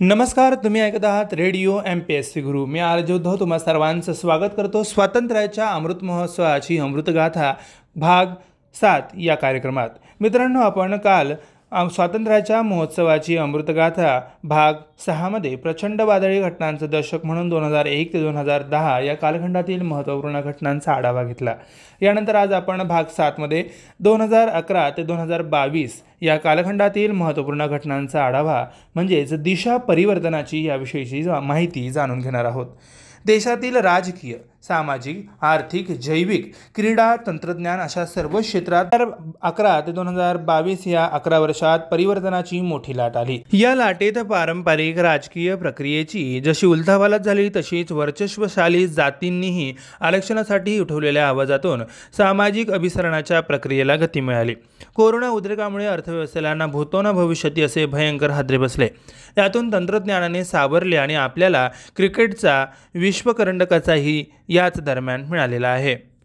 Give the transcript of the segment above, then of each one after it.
नमस्कार तुम्ही ऐकत आहात radio M P S C Guru. मी आरज उद्धव तुम्हा सर्वांचं स्वागत करतो. स्वातंत्र्याच्या अमृत महोत्सवाची अमृतगाथा भाग सात या कार्यक्रमात. मित्रांनो आपण काल स्वातंत्र्याच्या महोत्सवाची अमृतगाथा भाग सहामध्ये प्रचंड वादळी घटनांचं दशक म्हणून दोन हजार एक ते दोन हजार दहा या कालखंडातील महत्त्वपूर्ण घटनांचा आढावा घेतला. यानंतर आज आपण भाग सातमध्ये दोन हजार अकरा ते दोन हजार बावीस या कालखंडातील महत्त्वपूर्ण घटनांचा आढावा म्हणजेच दिशा परिवर्तनाची याविषयीची जा- माहिती जाणून घेणार आहोत. देशातील राजकीय सामाजिक आर्थिक जैविक क्रीडा तंत्रज्ञान अशा सर्व क्षेत्रात तर अकरा ते दोन हजार बावीस या अकरा वर्षात परिवर्तनाची मोठी लाट आली. या लाटेत पारंपरिक राजकीय प्रक्रियेची जशी उलथावालात झाली तशीच वर्चस्वशाली जातींनीही आरक्षणासाठी उठवलेल्या आवाजातून सामाजिक अभिसरणाच्या प्रक्रियेला गती मिळाली. कोरोना उद्रेकामुळे अर्थव्यवस्थेला ना भूतो ना भविष्यती असे भयंकर हादरे बसले. त्यातून तंत्रज्ञानाने सावरले आणि आपल्याला क्रिकेटचा विश्वकरंडकाचाही याच दरम्यान मिळालेला आहे.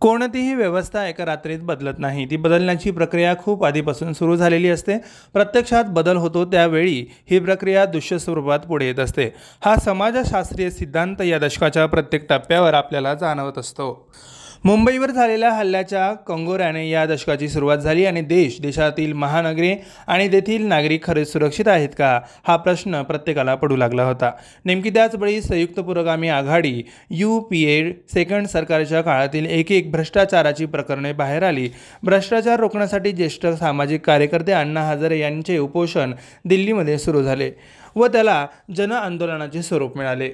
कोणतीही व्यवस्था एका रात्रीत बदलत नाही. ती बदलण्याची प्रक्रिया खूप आधीपासून सुरू झालेली असते. प्रत्यक्षात बदल होतो त्यावेळी ही प्रक्रिया दृश्य स्वरूपात पुढे येत असते. हा समाजशास्त्रीय सिद्धांत या दशकाच्या प्रत्येक टप्प्यावर आपल्याला जाणवत असतो. मुंबईवर झालेल्या हल्ल्याच्या कंगोऱ्याने या दशकाची सुरुवात झाली आणि देश देशातील महानगरे आणि तेथील नागरिक खरेच सुरक्षित आहेत का? हा प्रश्न प्रत्येकाला पडू लागला होता. नेमकी त्याचवेळी संयुक्त पुरोगामी आघाडी यू पी ए सेकंड सरकारच्या काळातील एक एक भ्रष्टाचाराची प्रकरणे बाहेर आली. भ्रष्टाचार रोखण्यासाठी ज्येष्ठ सामाजिक कार्यकर्ते अण्णा हजारे यांचे उपोषण दिल्लीमध्ये सुरू झाले व त्याला जन आंदोलनाचे स्वरूप मिळाले.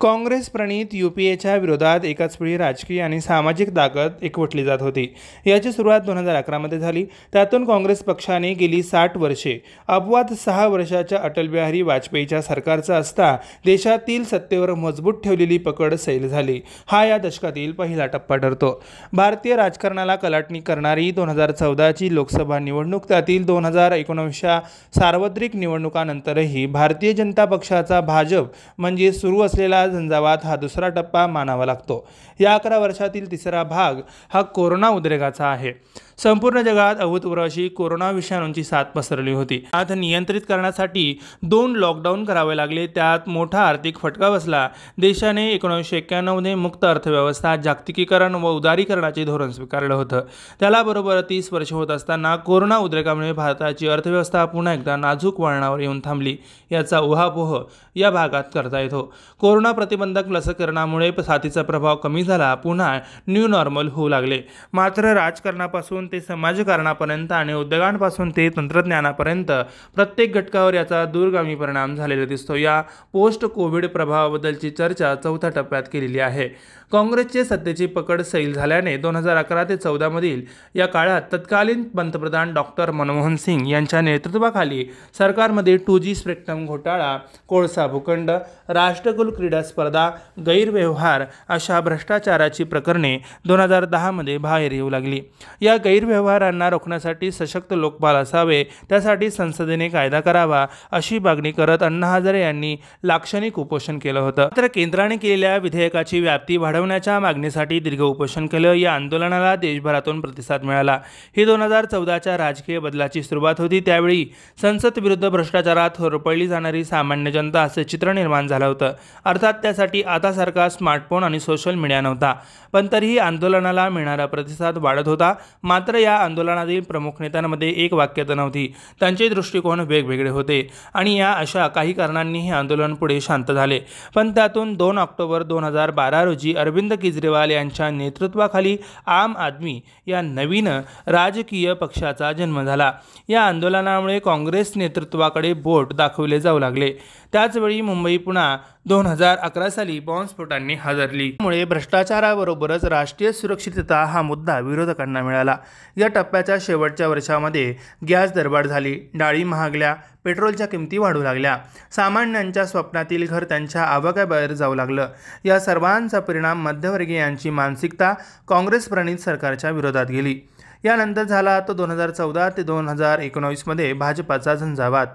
काँग्रेस प्रणित यू पी एच्या विरोधात एकाच वेळी राजकीय आणि सामाजिक ताकद एकवटली जात होती. याची सुरुवात दोन हजार अकरामध्ये झाली. त्यातून काँग्रेस पक्षाने गेली साठ वर्षे. अपवाद सहा वर्षाच्या अटलबिहारी वाजपेयीच्या सरकारचा असता देशातील सत्तेवर मजबूत ठेवलेली पकड सैल झाली. हा या दशकातील पहिला टप्पा ठरतो. भारतीय राजकारणाला कलाटणी करणारी दोन हजार चौदाची लोकसभा निवडणूक त्यातील दोन हजार एकोणीसच्या सार्वत्रिक निवडणुकानंतरही भारतीय जनता पक्षाचा भाजप म्हणजे सुरू असलेला झंझावात हा दुसरा टप्पा मानावा लागतो. या अकरा वर्षातील तिसरा भाग हा कोरोना उद्रेकाचा आहे. संपूर्ण जगात अभूतपूर्व अशी कोरोना विषाणूंची साथ पसरली होती. साथ नियंत्रित करण्यासाठी दोन लॉकडाऊन करावे लागले. त्यात मोठा आर्थिक फटका बसला. देशाने एकोणीसशे एक्क्याण्णवमध्ये मुक्त अर्थव्यवस्था जागतिकीकरण व उदारीकरणाचे धोरण स्वीकारलं होतं. त्याला बरोबर तीस वर्ष होत असताना कोरोना उद्रेकामुळे भारताची अर्थव्यवस्था पुन्हा एकदा नाजूक वळणावर येऊन थांबली. याचा उहापोह या भागात करता येतो. कोरोना प्रतिबंधक लसीकरणामुळे साथीचा प्रभाव कमी झाला. पुन्हा न्यू नॉर्मल होऊ लागले. मात्र राजकारणापासून ते समाजकारणापर्यंत आणि उद्योगांपासून ते तंत्रज्ञानापर्यंत प्रत्येक घटकावर याचा दूरगामी परिणाम झालेला दिसतो. या पोस्ट कोविड प्रभावाबद्दलची चर्चा चौथ्या टप्प्यात केलेली आहे. काँग्रेसचे सत्तेची पकड सैल झाल्याने दोन हजार अकरा ते चौदामधील या काळात तत्कालीन पंतप्रधान डॉक्टर मनमोहन सिंग यांच्या नेतृत्वाखाली सरकारमध्ये टू जी स्पेक्ट्रम घोटाळा कोळसा भूखंड राष्ट्रकुल क्रीडा स्पर्धा गैरव्यवहार अशा भ्रष्टाचाराची प्रकरणे दोन हजार दहामध्ये बाहेर येऊ लागली. या गैरव्यवहारांना रोखण्यासाठी सशक्त लोकपाल असावे त्यासाठी संसदेने कायदा करावा अशी मागणी करत अण्णा हजारे यांनी लाक्षणिक उपोषण केलं होतं. तर केंद्राने केलेल्या विधेयकाची व्याप्ती वाढ वाढवण्याच्या मागणीसाठी दीर्घ उपोषण केलं. या आंदोलनाला देशभरातून प्रतिसाद मिळाला. ही दोन हजार चौदाच्या राजकीय बदलाची सुरुवात होती. त्यावेळी संसद विरुद्ध भ्रष्टाचारात होरपळली जाणारी सामान्य जनता असे चित्र निर्माण झालं होतं. अर्थात त्यासाठी आतासारखा स्मार्टफोन आणि सोशल मीडिया नव्हता. पण तरीही आंदोलनाला मिळणारा प्रतिसाद वाढत होता. मात्र या आंदोलनातील प्रमुख नेत्यांमध्ये एक वाक्यता नव्हती. त्यांचे दृष्टिकोन वेगवेगळे होते आणि या अशा काही कारणांनी हे आंदोलन पुढे शांत झाले. पण त्यातून दोन ऑक्टोबर दोन हजार बारा रोजी अरविंद केजरीवाल यांच्या नेतृत्वाखाली आम आदमी या नवीन राजकीय पक्षाचा जन्म झाला. या आंदोलनामुळे काँग्रेस नेतृत्वाकडे बोट दाखवले जाऊ लागले. त्याचवेळी मुंबई पुन्हा दोन हजार अकरा साली बॉम्बस्फोटांनी हादरली. त्यामुळे भ्रष्टाचाराबरोबरच राष्ट्रीय सुरक्षितता हा मुद्दा विरोधकांना मिळाला. या टप्प्याच्या शेवटच्या वर्षामध्ये गॅस दरबार झाली. डाळी महागल्या पेट्रोलच्या किमती वाढू लागल्या. सामान्यांच्या स्वप्नातील घर त्यांच्या आवाक्याबाहेर जाऊ लागलं. या सर्वांचा परिणाम मध्यवर्गीयांची मानसिकता काँग्रेस प्रणित सरकारच्या विरोधात गेली. यानंतर झाला तो दोन हजार चौदा ते दोन हजार एकोणावीसमध्ये भाजपाचा झंझावात.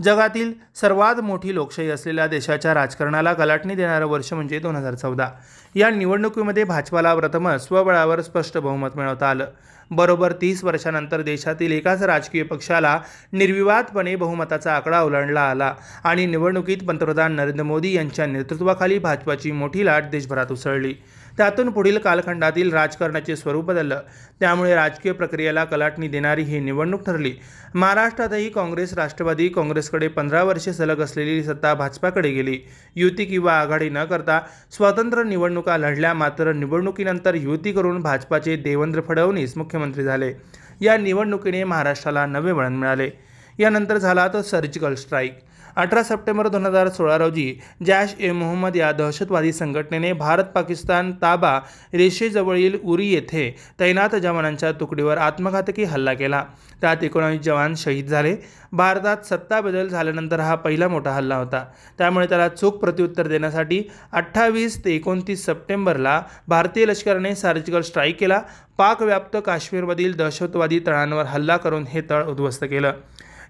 जगातील सर्वात मोठी लोकशाही असलेल्या देशाच्या राजकारणाला कलाटणी देणारं वर्ष म्हणजे दोन हजार चौदा. या निवडणुकीमध्ये भाजपाला प्रथमच स्वबळावर स्पष्ट बहुमत मिळवता आलं. बरोबर तीस वर्षानंतर देशातील एकाच राजकीय पक्षाला निर्विवादपणे बहुमताचा आकडा ओलांडला आला आणि निवडणुकीत पंतप्रधान नरेंद्र मोदी यांच्या नेतृत्वाखाली भाजपाची मोठी लाट देशभरात उसळली. त्यातून पुढील कालखंडातील राजकारणाचे स्वरूप बदललं. त्यामुळे राजकीय प्रक्रियेला कलाटणी देणारी ही निवडणूक ठरली. महाराष्ट्रातही काँग्रेस राष्ट्रवादी काँग्रेसकडे पंधरा वर्षे सलग असलेली सत्ता भाजपाकडे गेली. युती किंवा आघाडी न करता स्वतंत्र निवडणुका लढल्या मात्र निवडणुकीनंतर युती करून भाजपाचे देवेंद्र फडणवीस मुख्यमंत्री झाले. या निवडणुकीने महाराष्ट्राला नवे वळण मिळाले. यानंतर झाला तो सर्जिकल स्ट्राईक. अठरा सप्टेंबर दोन हजार सोळा रोजी जॅश ए मोहम्मद या दहशतवादी संघटनेने भारत पाकिस्तान ताबा रेषेजवळील उरी येथे तैनात जवानांच्या तुकडीवर आत्मघातकी हल्ला केला. त्यात एकोणावीस जवान शहीद झाले. भारतात सत्ता बदल झाल्यानंतर हा पहिला मोठा हल्ला होता. त्यामुळे त्याला चोख प्रत्युत्तर देण्यासाठी अठ्ठावीस ते एकोणतीस सप्टेंबरला भारतीय लष्कराने सर्जिकल स्ट्राईक केला. पाकव्याप्त काश्मीरमधील दहशतवादी तळांवर हल्ला करून हे तळ उद्ध्वस्त केलं.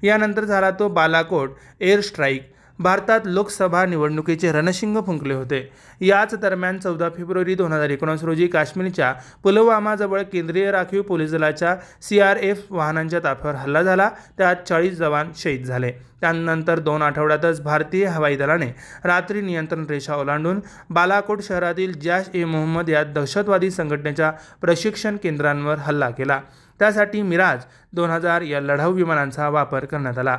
यानंतर झाला तो बालाकोट एअर स्ट्राईक. भारतात लोकसभा निवडणुकीचे रणशिंग फुंकले होते. याच दरम्यान चौदा फेब्रुवारी दोन हजार एकोणीस रोजी काश्मीरच्या पुलवामाजवळ केंद्रीय राखीव पोलीस दलाच्या सी आर एफ वाहनांच्या ताफ्यावर हल्ला झाला. त्यात चाळीस जवान शहीद झाले. त्यानंतर दोन आठवड्यातच भारतीय हवाई दलाने रात्री नियंत्रण रेषा ओलांडून बालाकोट शहरातील जॅश ए मोहम्मद या दहशतवादी संघटनेच्या प्रशिक्षण केंद्रांवर हल्ला केला. त्यासाठी मिराज दोन हजार या लढाऊ विमानांचा वापर करण्यात आला.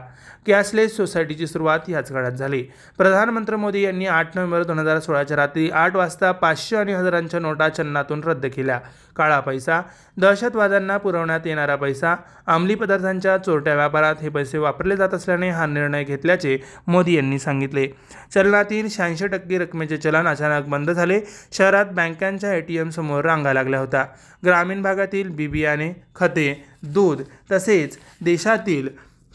कॅशलेस सोसायटीची सुरुवात याच काळात झाली. प्रधानमंत्री मोदी यांनी आठ नोव्हेंबर दोन हजार सोळाच्या रात्री आठ वाजता पाचशे आणि हजारांच्या नोटा चलनातून रद्द केल्या. काळा पैसा दहशतवाद्यांना पुरवण्यात येणारा पैसा अंमली पदार्थांच्या चोरट्या व्यापारात हे पैसे वापरले जात असल्याने हा निर्णय घेतल्याचे मोदी यांनी सांगितले. चलनातील शहाऐंशी टक्के रकमेचे चलन अचानक बंद झाले. शहरात बँकांच्या ए टी एम समोर रांगा लागल्या होत्या. ग्रामीण भागातील बी बियाणे खते दूध तसेच देशातील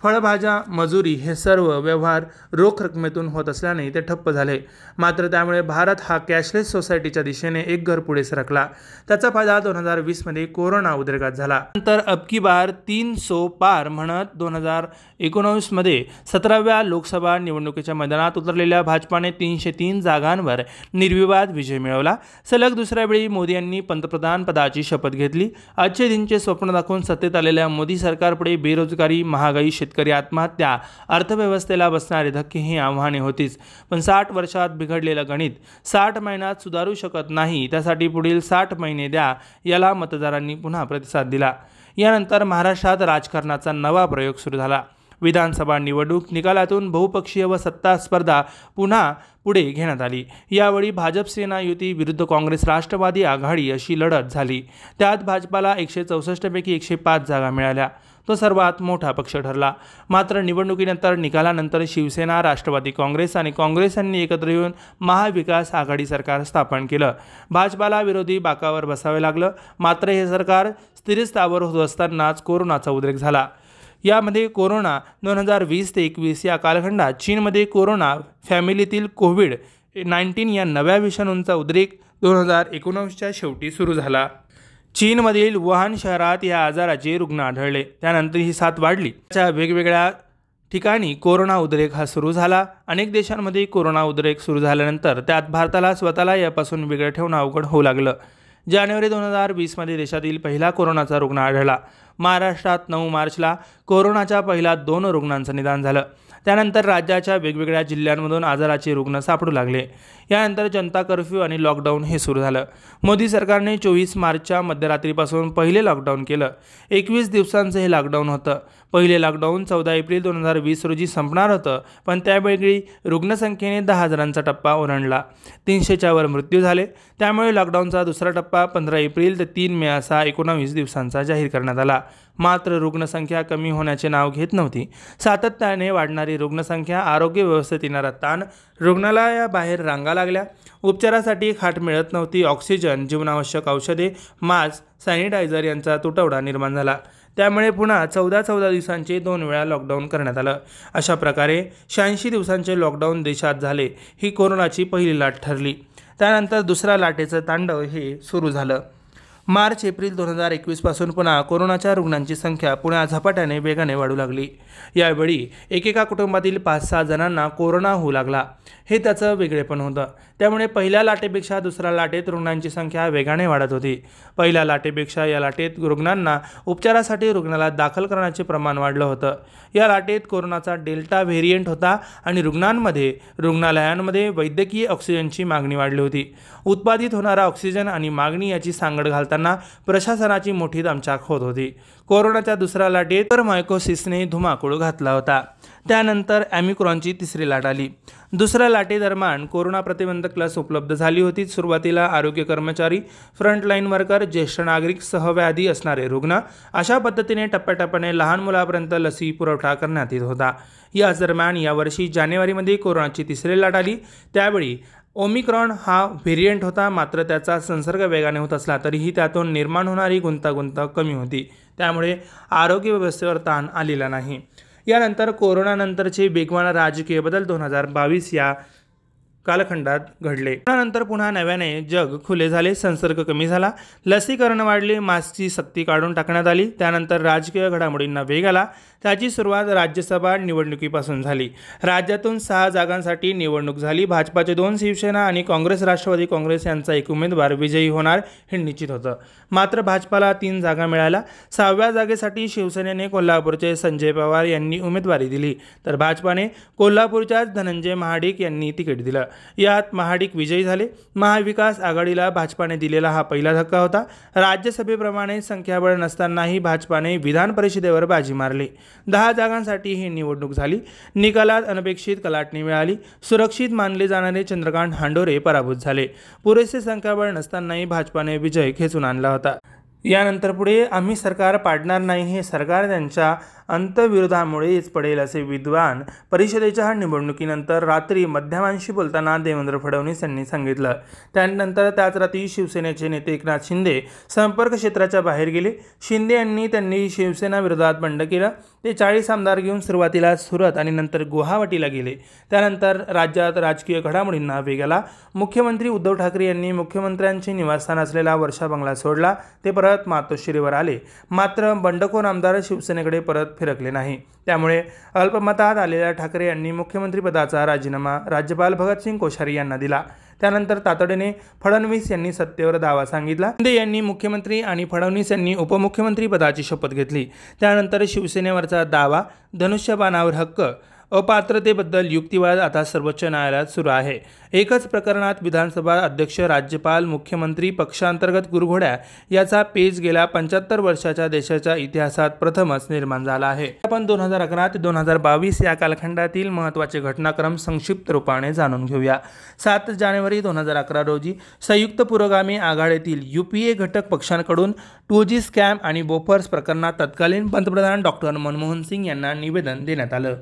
फळभाज्या मजुरी हे सर्व व्यवहार रोख रकमेतून होत असल्याने ते ठप्प झाले. मात्र त्यामुळे भारत हा कॅशलेस सोसायटीच्या दिशेने एक घर पुढे सरकला. त्याचा फायदा दोन हजार वीसमध्ये कोरोना उद्रेकात झाला. नंतर अबकी बार तीन सो पार म्हणत दोन हजार एकोणावीसमध्ये सतराव्या लोकसभा निवडणुकीच्या मैदानात उतरलेल्या भाजपाने तीनशे तीन जागांवर निर्विवाद विजय मिळवला. सलग दुसऱ्या वेळी मोदी यांनी पंतप्रधान पदाची शपथ घेतली. आजचे दिनचे स्वप्न दाखवून सत्तेत आलेल्या मोदी सरकारपुढे बेरोजगारी महागाई शेतकरी आत्महत्या अर्थव्यवस्थेला बसणारे धक्के ही आव्हाने होतीच. पण साठ वर्षात बिघडलेलं गणित साठ महिन्यात सुधारू शकत नाही त्यासाठी पुढील साठ महिने द्या याला मतदारांनी पुन्हा प्रतिसाद दिला. यानंतर महाराष्ट्रात राजकारणाचा नवा प्रयोग सुरू झाला. विधानसभा निवडणूक निकालातून बहुपक्षीय व सत्ता स्पर्धा पुन्हा पुढे घेण्यात आली. यावेळी भाजप सेना युती विरुद्ध काँग्रेस राष्ट्रवादी आघाडी अशी लढत झाली. त्यात भाजपाला एकशे चौसष्टपैकी एकशे पाच जागा मिळाल्या. तो सर्वात मोठा पक्ष ठरला. मात्र निवडणुकीनंतर निकालानंतर शिवसेना राष्ट्रवादी काँग्रेस आणि काँग्रेस यांनी एकत्र येऊन महाविकास आघाडी सरकार स्थापन केलं. भाजपाला विरोधी बाकावर बसावे लागलं. मात्र हे सरकार स्थिरस्थावर होत असतानाच कोरोनाचा उद्रेक झाला. यामध्ये कोरोना दोन हजार वीस ते एकवीस या कालखंडात चीनमध्ये कोरोना फॅमिलीतील कोविड नाईन्टीन या नव्या विषाणूंचा उद्रेक दोन हजार एकोणावीसच्या शेवटी सुरू झाला. चीनमधील वुहान शहरात या आजाराचे रुग्ण आढळले. त्यानंतर ही साथ वाढली. त्याच्या वेगवेगळ्या ठिकाणी कोरोना उद्रेक हा सुरू झाला. अनेक देशांमध्ये कोरोना उद्रेक सुरू झाल्यानंतर त्यात भारताला स्वतःला यापासून वेगळं ठेवणं अवघड होऊ लागलं. जानेवारी दोन हजार वीसमध्ये देशातील पहिला कोरोनाचा रुग्ण आढळला. महाराष्ट्रात नऊ मार्चला कोरोनाच्या पहिल्या दोन रुग्णांचं निदान झालं. त्यानंतर राज्याच्या वेगवेगळ्या जिल्ह्यांमधून आजाराचे रुग्ण सापडू लागले. यानंतर जनता कर्फ्यू आणि लॉकडाऊन हे सुरू झालं. मोदी सरकारने चोवीस मार्चच्या मध्यरात्रीपासून पहिले लॉकडाऊन केलं. एकवीस दिवसांचं हे लॉकडाऊन होतं. पहिले लॉकडाऊन चौदा एप्रिल दोन हजार वीस रोजी संपणार होतं पण त्यावेळी रुग्णसंख्येने दहा हजारांचा टप्पा ओलांडला. तीनशेच्या वर मृत्यू झाले. त्यामुळे लॉकडाऊनचा दुसरा टप्पा पंधरा एप्रिल ते तीन मे असा एकोणावीस दिवसांचा जाहीर करण्यात आला. मात्र रुग्णसंख्या कमी होण्याचे नाव घेत नव्हती. सातत्याने वाढणारी रुग्णसंख्या आरोग्य व्यवस्थेत येणारा ताण रुग्णालयाबाहेर रांगा लागल्या. उपचारासाठी खाट मिळत नव्हती. ऑक्सिजन जीवनावश्यक औषधे मास्क सॅनिटायझर यांचा तुटवडा निर्माण झाला. त्यामुळे पुन्हा चौदा चौदा दिवसांचे दोन वेळा लॉकडाऊन करण्यात आलं. अशा प्रकारे शहाऐंशी दिवसांचे लॉकडाऊन देशात झाले ही कोरोनाची पहिली लाट ठरली. त्यानंतर दुसऱ्या लाटेचं तांडव हे सुरू झालं. मार्च एप्रिल दोन हजार एकवीसपासून पुन्हा कोरोनाच्या रुग्णांची संख्या पुन्हा झपाट्याने वेगाने वाढू लागली. यावेळी एकेका कुटुंबातील पाच सहा जणांना कोरोना होऊ लागला. हे त्याचं वेगळेपण होतं. त्यामुळे पहिल्या लाटेपेक्षा दुसऱ्या लाटेत रुग्णांची संख्या वेगाने वाढत होती. पहिल्या लाटेपेक्षा या लाटेत रुग्णांना उपचारासाठी रुग्णालयात दाखल करण्याचे प्रमाण वाढलं होतं. या लाटेत कोरोनाचा डेल्टा व्हेरियंट होता आणि रुग्णांमध्ये रुग्णालयांमध्ये वैद्यकीय ऑक्सिजनची मागणी वाढली होती. उत्पादित होणारा ऑक्सिजन आणि मागणी याची सांगड घालताना प्रशासनाची मोठी दमछाक होत होती. कोरोनाच्या दुसऱ्या लाटेत तर मायकोसिसने धुमाकूळ घातला होता. त्यानंतर ॲमिक्रॉनची तिसरी लाट आली. दुसऱ्या लाटेदरम्यान कोरोना प्रतिबंधक लस उपलब्ध झाली होती. सुरुवातीला आरोग्य कर्मचारी फ्रंटलाईन वर्कर ज्येष्ठ नागरिक सहव्याधी असणारे रुग्ण अशा पद्धतीने टप्प्याटप्प्याने लहान मुलापर्यंत लसी पुरवठा करण्यात येत होता. याच दरम्यान यावर्षी जानेवारीमध्ये कोरोनाची तिसरी लाट आली. त्यावेळी ओमिक्रॉन हा व्हेरियंट होता. मात्र त्याचा संसर्ग वेगाने होत असला तरीही त्यातून निर्माण होणारी गुंतागुंत कमी होती. त्यामुळे आरोग्य व्यवस्थेवर ताण आलेला नाही. यानंतर कोरोनानंतरचे वेगवान राजकीय बदल दोन हजार बावीस या कालखंडात घडले. त्यानंतर पुन्हा नव्याने जग खुले झाले संसर्ग कमी झाला. लसीकरण वाढले मास्कची सक्ती काढून टाकण्यात आली. त्यानंतर राजकीय घडामोडींना वेग आला. त्याची सुरुवात राज्यसभा निवडणुकीपासून झाली. राज्यातून सहा जागांसाठी निवडणूक झाली. भाजपाचे दोन शिवसेना आणि काँग्रेस राष्ट्रवादी काँग्रेस यांचा एक उमेदवार विजयी होणार हे निश्चित होतं. मात्र भाजपाला तीन जागा मिळाल्या. सहाव्या जागेसाठी शिवसेनेने कोल्हापूरचे संजय पवार यांनी उमेदवारी दिली. तर भाजपाने कोल्हापूरच्याच धनंजय महाडिक यांनी तिकीट दिलं. यात महाडिक विजयी झाले. महाविकास आघाडीला भाजपाने दिलेला हा पहिला धक्का होता. राज्यसभेप्रमाणे संख्याबळ नसतानाही भाजपाने विधान परिषदेवर बाजी मारली. दहा जागांसाठी ही निवडणूक झाली. निकालात अनपेक्षित कलाटणी मिळाली. सुरक्षित मानले जाणारे चंद्रकांत हांडोरे पराभूत झाले. पुरेसे संख्याबळ नसतानाही भाजपाने विजय खेचून आणला होता. यानंतर पुढे आम्ही सरकार पाडणार नाही हे सरकार त्यांच्या अंतविरोधामुळेच पडेल असे विद्वान परिषदेच्या निवडणुकीनंतर रात्री माध्यमांशी बोलताना देवेंद्र फडणवीस यांनी सांगितलं. त्यानंतर त्याच रात्री शिवसेनेचे नेते एकनाथ शिंदे संपर्क क्षेत्राच्या बाहेर गेले. शिंदे यांनी त्यांनी शिवसेना विरोधात बंड केलं. ते चाळीस आमदार घेऊन सुरुवातीला सुरत आणि नंतर गुवाहाटीला गेले. त्यानंतर राज्यात राजकीय घडामोडींना वेग आला. मुख्यमंत्री उद्धव ठाकरे यांनी मुख्यमंत्र्यांचे निवासस्थान असलेला वर्षा बंगला सोडला. ते परत मातोश्रीवर आले. मात्र बंडखोर आमदार शिवसेनेकडे परत फिरकले नाही. त्यामुळे अल्पमतात आलेल्या ठाकरे यांनी मुख्यमंत्रीपदाचा राजीनामा राज्यपाल भगतसिंग कोश्यारी यांना दिला. त्यानंतर तातडीने फडणवीस यांनी सत्तेवर दावा सांगितला. शिंदे यांनी मुख्यमंत्री आणि फडणवीस यांनी उपमुख्यमंत्री पदाची शपथ घेतली. त्यानंतर शिवसेनेवरचा दावा धनुष्यबाणावर हक्क अपात्रतेबद्दल युक्तिवाद आता सर्वोच्च न्यायालयात सुरू आहे. एकच प्रकरणात विधानसभा अध्यक्ष राज्यपाल मुख्यमंत्री पक्षांतर्गत गुरघोड्या याचा पेज गेल्या पंच्याहत्तर वर्षाच्या देशाच्या इतिहासात प्रथमच निर्माण झाला आहे. आपण दोन हजार अकरा ते दोन हजार बावीस या कालखंडातील महत्त्वाचे घटनाक्रम संक्षिप्त रूपाने जाणून घेऊया. सात जानेवारी दोन हजार अकरा रोजी संयुक्त पुरोगामी आघाडीतील युपीए घटक पक्षांकडून टू जी स्कॅम आणि बोफर्स प्रकरणात तत्कालीन पंतप्रधान डॉक्टर मनमोहन सिंग यांना निवेदन देण्यात आलं.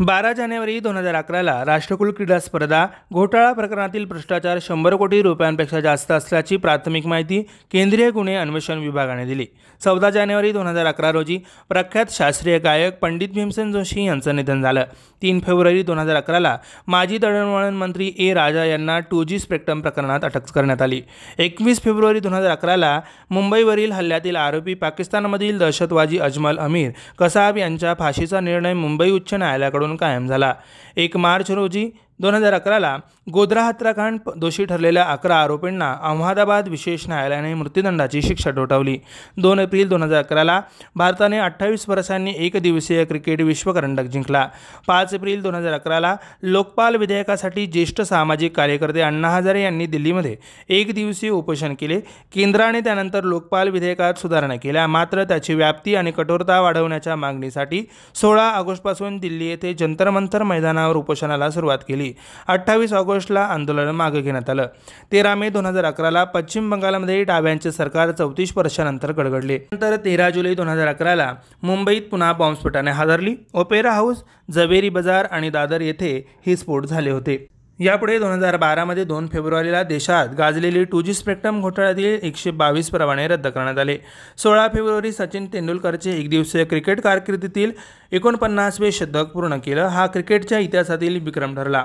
बारा जानेवारी दोन हजार अकराला राष्ट्रकुल क्रीडा स्पर्धा घोटाळा प्रकरणातील भ्रष्टाचार शंभर कोटी रुपयांपेक्षा जास्त असल्याची प्राथमिक माहिती केंद्रीय गुन्हे अन्वेषण विभागाने दिली. चौदा जानेवारी दोन हजार अकरा रोजी प्रख्यात शास्त्रीय गायक पंडित भीमसेन जोशी यांचं निधन झालं. तीन फेब्रुवारी दोन हजार अकराला माजी दळणवळण मंत्री ए राजा यांना टू जी स्पेक्ट्रम प्रकरणात अटक करण्यात आली. एकवीस फेब्रुवारी दोन हजार अकराला मुंबईवरील हल्ल्यातील आरोपी पाकिस्तानमधील दहशतवादी अजमल अमीर कसाब यांच्या फाशीचा निर्णय मुंबई उच्च न्यायालयाकडून कायम झाला. एक मार्च रोजी दोन हजार अकराला गोधरा हत्याकांड दोषी ठरलेल्या अकरा आरोपींना अहमदाबाद विशेष न्यायालयाने मृत्यूदंडाची शिक्षा ठोठावली. दोन एप्रिल दोन हजार अकराला भारताने अठ्ठावीस वर्षांनी एक दिवसीय क्रिकेट विश्वकरंडक जिंकला. पाच एप्रिल दोन हजार अकराला लोकपाल विधेयकासाठी ज्येष्ठ सामाजिक कार्यकर्ते अण्णा हजारे यांनी दिल्लीमध्ये एक दिवसीय उपोषण केले. केंद्राने त्यानंतर लोकपाल विधेयकात सुधारणा केल्या. मात्र त्याची व्याप्ती आणि कठोरता वाढवण्याच्या मागणीसाठी सोळा ऑगस्टपासून दिल्ली येथे जंतरमंतर मैदानावर उपोषणाला सुरुवात केली. अठ्ठावीस ऑगस्टला आंदोलन मागे घेण्यात आलं. तेरा मे दोन हजार अकराला पश्चिम बंगालमध्ये डाव्यांचे सरकार चौतीस वर्षानंतर गडगडले. नंतर तेरा जुलै दोन हजार अकराला मुंबईत पुन्हा बॉम्बस्फोटाने हादरली. ओपेरा हाऊस जवेरी बाजार आणि दादर येथे हे स्फोट झाले होते. यापुढे दोन हजार बारामध्ये दोन फेब्रुवारीला देशात गाजलेली टू जी स्पेक्ट्रम घोटाळ्यातील एकशे बावीस प्रमाणे रद्द करण्यात आले. सोळा फेब्रुवारी सचिन तेंडुलकरचे एकदिवसीय क्रिकेट कारकिर्दीतील एकोणपन्नासवे शतक पूर्ण केलं हा क्रिकेटच्या इतिहासातील विक्रम ठरला.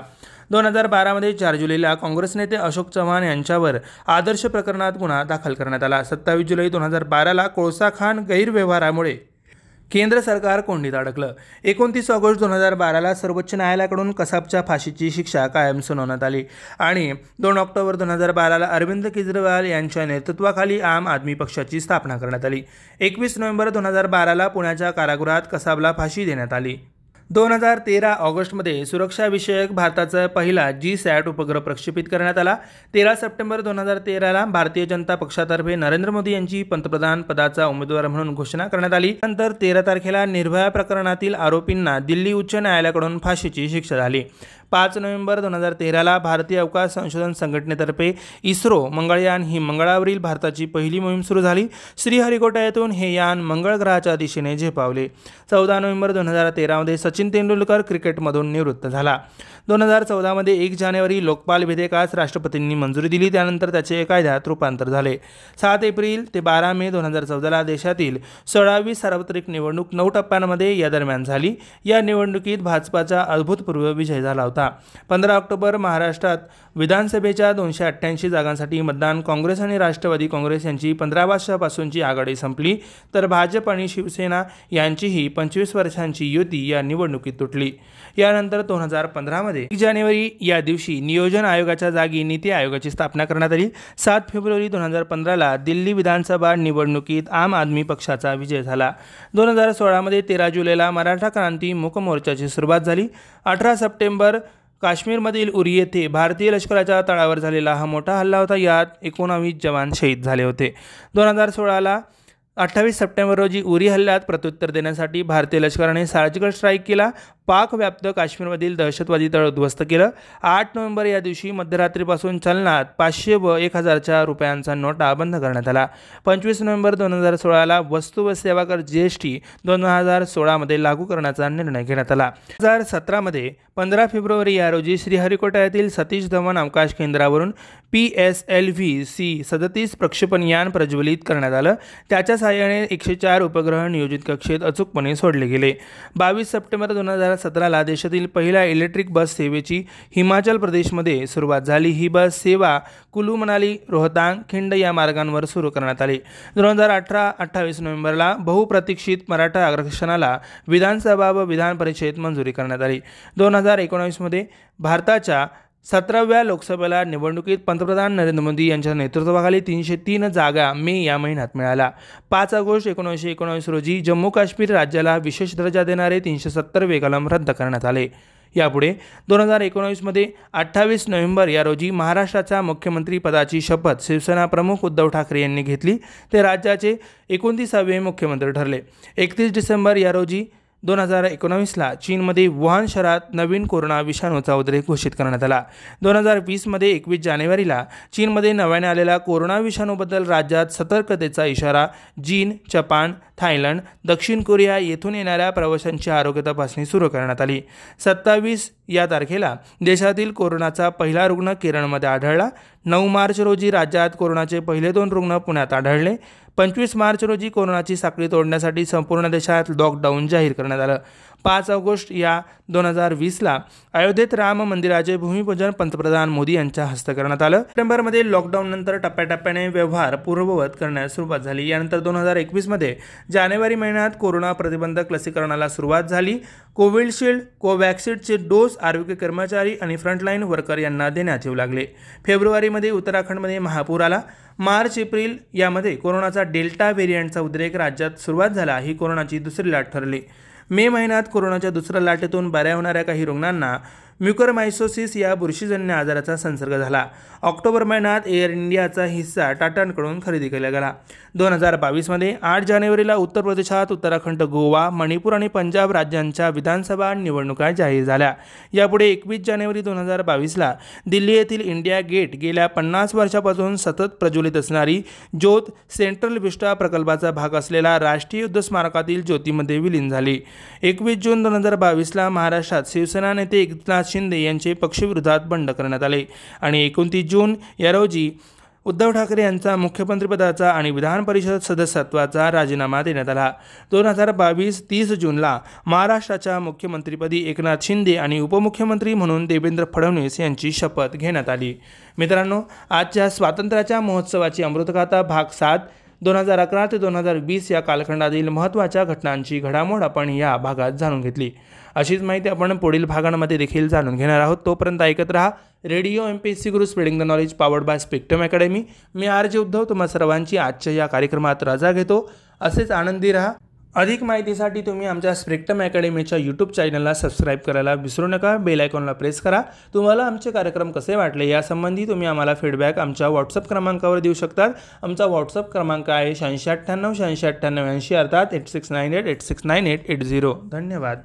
दोन हजार बारामध्ये चार जुलैला काँग्रेस नेते अशोक चव्हाण यांच्यावर आदर्श प्रकरणात गुन्हा दाखल करण्यात आला. सत्तावीस जुलै दोन हजार बाराला कोळसा खान गैरव्यवहारामुळे केंद्र सरकार कोंडीत अडकलं. एकोणतीस ऑगस्ट दोन हजार बाराला सर्वोच्च न्यायालयाकडून कसाबच्या फाशीची शिक्षा कायम सुनावण्यात आली. आणि दोन ऑक्टोबर दोन हजार बाराला अरविंद केजरीवाल यांच्या नेतृत्वाखाली आम आदमी पक्षाची स्थापना करण्यात आली. एकवीस नोव्हेंबर दोन हजार बाराला पुण्याच्या कारागृहात कसाबला फाशी देण्यात आली. दोन हजार तेरा ऑगस्टमध्ये सुरक्षाविषयक भारताचा पहिला जी सॅट उपग्रह प्रक्षेपित करण्यात आला. तेरा सप्टेंबर दोन हजार तेराला भारतीय जनता पक्षातर्फे नरेंद्र मोदी यांची पंतप्रधान पदाचा उमेदवार म्हणून घोषणा करण्यात आली. नंतर तेरा तारखेला निर्भया प्रकरणातील आरोपींना दिल्ली उच्च न्यायालयाकडून फाशीची शिक्षा झाली. पाच नोव्हेंबर दोन हजार तेराला भारतीय अवकाश संशोधन संघटनेतर्फे इस्रो मंगळयान ही मंगळावरील भारताची पहिली मोहीम सुरू झाली. श्रीहरिकोटा येथून हे यान मंगळ ग्रहाच्या दिशेने झेपावले. चौदा नोव्हेंबर दोन हजार तेरामध्ये सचिन तेंडुलकर क्रिकेटमधून निवृत्त झाला. दोन हजार चौदामध्ये एक जानेवारी लोकपाल विधेयकास राष्ट्रपतींनी मंजुरी दिली. त्यानंतर त्याचे कायद्यात रूपांतर झाले. सात एप्रिल ते बारा मे दोन हजार चौदाला देशातील सोळावी सार्वत्रिक निवडणूक नऊ टप्प्यांमध्ये या दरम्यान झाली. या निवडणुकीत भाजपाचा अभूतपूर्व विजय झाला होता. पंधरा ऑक्टोबर महाराष्ट्रात विधानसभेच्या दोनशे अठ्ठ्याऐंशी जागांसाठी मतदान काँग्रेस आणि राष्ट्रवादी काँग्रेस यांची पंधरा वर्षापासूनची आघाडी संपली तर भाजप आणि शिवसेना यांचीही पंचवीस वर्षांची युती या निवडणुकीत तुटली. यानंतर दोन हजार पंधरामध्ये एक जानेवारी या दिवशी नियोजन आयोगाच्या जागी नीती आयोगाची स्थापना करण्यात आली. सात फेब्रुवारी दोन हजार पंधराला दिल्ली विधानसभा निवडणुकीत आम आदमी पक्षाचा विजय झाला. दोन हजार सोळामध्ये तेरा जुलैला मराठा क्रांती मूक मोर्चाची सुरुवात झाली. अठरा सप्टेंबर काश्मीरमधील उरी येथे भारतीय लष्कराच्या तळावर झालेला हा मोठा हल्ला होता. यात एकोणावीस जवान शहीद झाले होते. दोन हजार सोळाला अठ्ठावीस सप्टेंबर रोजी उरी हल्ल्यात प्रत्युत्तर देण्यासाठी भारतीय लष्कराने सर्जिकल स्ट्राईक केला. पाकव्याप्त काश्मीरमधील दहशतवादी तळ उद्ध्वस्त केलं. आठ नोव्हेंबर या दिवशी मध्यरात्रीपासून चलनात पाचशे व एक हजारच्या रुपयांचा नोटा बंद करण्यात आला. पंचवीस नोव्हेंबर दोन हजार सोळाला वस्तू व सेवा कर जी एस टी दोन हजार सोळामध्ये लागू करण्याचा निर्णय घेण्यात आला. दोन हजार सतरामध्ये पंधरा फेब्रुवारी या रोजी श्रीहरिकोटा येथील सतीश धवन अवकाश केंद्रावरून P S L V C सदतीस प्रक्षेपण यान प्रज्वलित करण्यात आलं. त्याच्या सहाय्याने एकशे चार उपग्रह नियोजित कक्षेत अचूकपणे सोडले गेले. बावीस सप्टेंबर दोन हजार सतराला देशातील पहिल्या इलेक्ट्रिक बस सेवेची हिमाचल प्रदेशमध्ये सुरुवात झाली. ही बस सेवा कुलू मनाली रोहतांग खिंड या मार्गांवर सुरू करण्यात आली. दोन हजार अठरा अठ्ठावीस नोव्हेंबरला बहुप्रतीक्षित मराठा आरक्षणाला विधानसभा व विधान परिषदेत मंजुरी करण्यात आली. दोन हजार एकोणावीसमध्ये भारताच्या सतराव्या लोकसभेला निवडणुकीत पंतप्रधान नरेंद्र मोदी यांच्या नेतृत्वाखाली तीनशे तीन जागा मे या महिन्यात मिळाल्या. पाच ऑगस्ट एकोणीसशे एकोणावीस रोजी जम्मू काश्मीर राज्याला विशेष दर्जा देणारे तीनशे सत्तर कलम रद्द करण्यात आले. यापुढे दोन हजार एकोणावीसमध्ये अठ्ठावीस नोव्हेंबर या रोजी महाराष्ट्राच्या मुख्यमंत्री पदाची शपथ शिवसेना प्रमुख उद्धव ठाकरे यांनी घेतली. ते राज्याचे एकोणतीसावे मुख्यमंत्री ठरले. एकतीस डिसेंबर या रोजी दोन हजार एकोणावीसला चीनमध्ये वुहान शहरात नवीन कोरोना विषाणूचा उद्रेक घोषित करण्यात आला. दोन हजार वीसमध्ये एकवीस जानेवारीला चीनमध्ये नव्याने आलेला कोरोना विषाणूबद्दल राज्यात सतर्कतेचा इशारा चीन जपान थायलंड दक्षिण कोरिया येथून येणाऱ्या प्रवाशांची आरोग्य तपासणी सुरू करण्यात आली. सत्तावीस या तारखेला देशातील कोरोनाचा पहिला रुग्ण केरळमध्ये आढळला. नऊ मार्च रोजी राज्यात कोरोनाचे पहिले दोन रुग्ण पुण्यात आढळले. पंचवीस मार्च रोजी कोरोनाची साखळी तोडण्यासाठी संपूर्ण देशात लॉकडाऊन जाहीर करण्यात आलं. पाच ऑगस्ट या दोन हजार वीसला अयोध्येत राम मंदिराचे भूमिपूजन पंतप्रधान मोदी यांच्या हस्ते करण्यात आलं. सप्टेंबरमध्ये लॉकडाऊननंतर टप्प्याटप्प्याने व्यवहार पूर्ववत करण्यास सुरुवात झाली. यानंतर दोन हजार एकवीसमध्ये जानेवारी महिन्यात कोरोना प्रतिबंधक लसीकरणाला सुरुवात झाली. कोविशिल्ड कोवॅक्सिडचे डोस आरोग्य कर्मचारी आणि फ्रंटलाईन वर्कर यांना देण्यात येऊ लागले. फेब्रुवारीमध्ये उत्तराखंडमध्ये महापूर आला. मार्च एप्रिल यामध्ये कोरोनाचा डेल्टा व्हेरियंटचा उद्रेक राज्यात सुरुवात झाला. ही कोरोनाची दुसरी लाट ठरली. मे महिन्यात कोरोनाच्या दुसऱ्या लाटेतून बऱ्या होणाऱ्या काही रुग्णांना म्युकरमायसोसिस या बुरशीजन्य आजाराचा संसर्ग झाला. ऑक्टोबर महिन्यात एअर इंडियाचा हिस्सा टाटांकडून खरेदी केला गेला. दोन हजार बावीसमध्ये आठ जानेवारीला उत्तर प्रदेशात उत्तराखंड गोवा मणिपूर आणि पंजाब राज्यांच्या विधानसभा निवडणुका जाहीर झाल्या. यापुढे एकवीस जानेवारी दोन हजार बावीसला दिल्ली येथील इंडिया गेट गेल्या पन्नास वर्षापासून सतत प्रज्वलित असणारी ज्योत सेंट्रल विस्टा प्रकल्पाचा भाग असलेला राष्ट्रीय युद्ध स्मारकातील ज्योतीमध्ये विलीन झाली. एकवीस जून दोन हजार बावीसला महाराष्ट्रात शिवसेना नेते एकनाथ शिंदे यांचे पक्षविरोधात बंड करण्यात आले. आणि एकोणतीस जून या रोजी उद्धव ठाकरे यांचा मुख्यमंत्रीपदाचा आणि विधान परिषद सदस्यत्वाचा राजीनामा देण्यात आला. दोन हजार बावीस तीस जूनला महाराष्ट्राच्या मुख्यमंत्रीपदी एकनाथ शिंदे आणि उपमुख्यमंत्री म्हणून देवेंद्र फडणवीस यांची शपथ घेण्यात आली. मित्रांनो आजच्या स्वातंत्र्याच्या महोत्सवाची अमृतगाथा भाग सात दोन हजार अकरा ते दोन हजार वीस या कालखंडातील महत्त्वाच्या घटनांची घडामोड आपण या भागात जाणून घेतली. अशीच माहिती आपण पुढील भागांमध्ये देखील जाणून घेणार आहोत. तोपर्यंत ऐकत राहा radio M P S C Guru spreading the knowledge powered by spectrum academy me R J Uddhav तुम्हा सर्वांची आजच्या या कार्यक्रमात रजा घेतो. असेच आनंदी राहा. अधिक माहितीसाठी तुम्ही आमच्या स्प्रेक्टम अकॅडमीच्या यूट्यूब चॅनलला सबस्क्राईब करायला विसरू नका. बेल आयकॉनला प्रेस करा. तुम्हाला आमचे कार्यक्रम कसे वाटले यासंबंधी तुम्ही आम्हाला फीडबॅक आमच्या व्हॉट्सअप क्रमांकावर देऊ शकतात. आमचा व्हॉट्सअप क्रमांक आहे शहाऐंशी अठ्ठ्याण्णव शहाऐंशी अठ्ठ्याण्णव ऐंशी अर्थात eight six nine eight eight six nine eight eight zero धन्यवाद.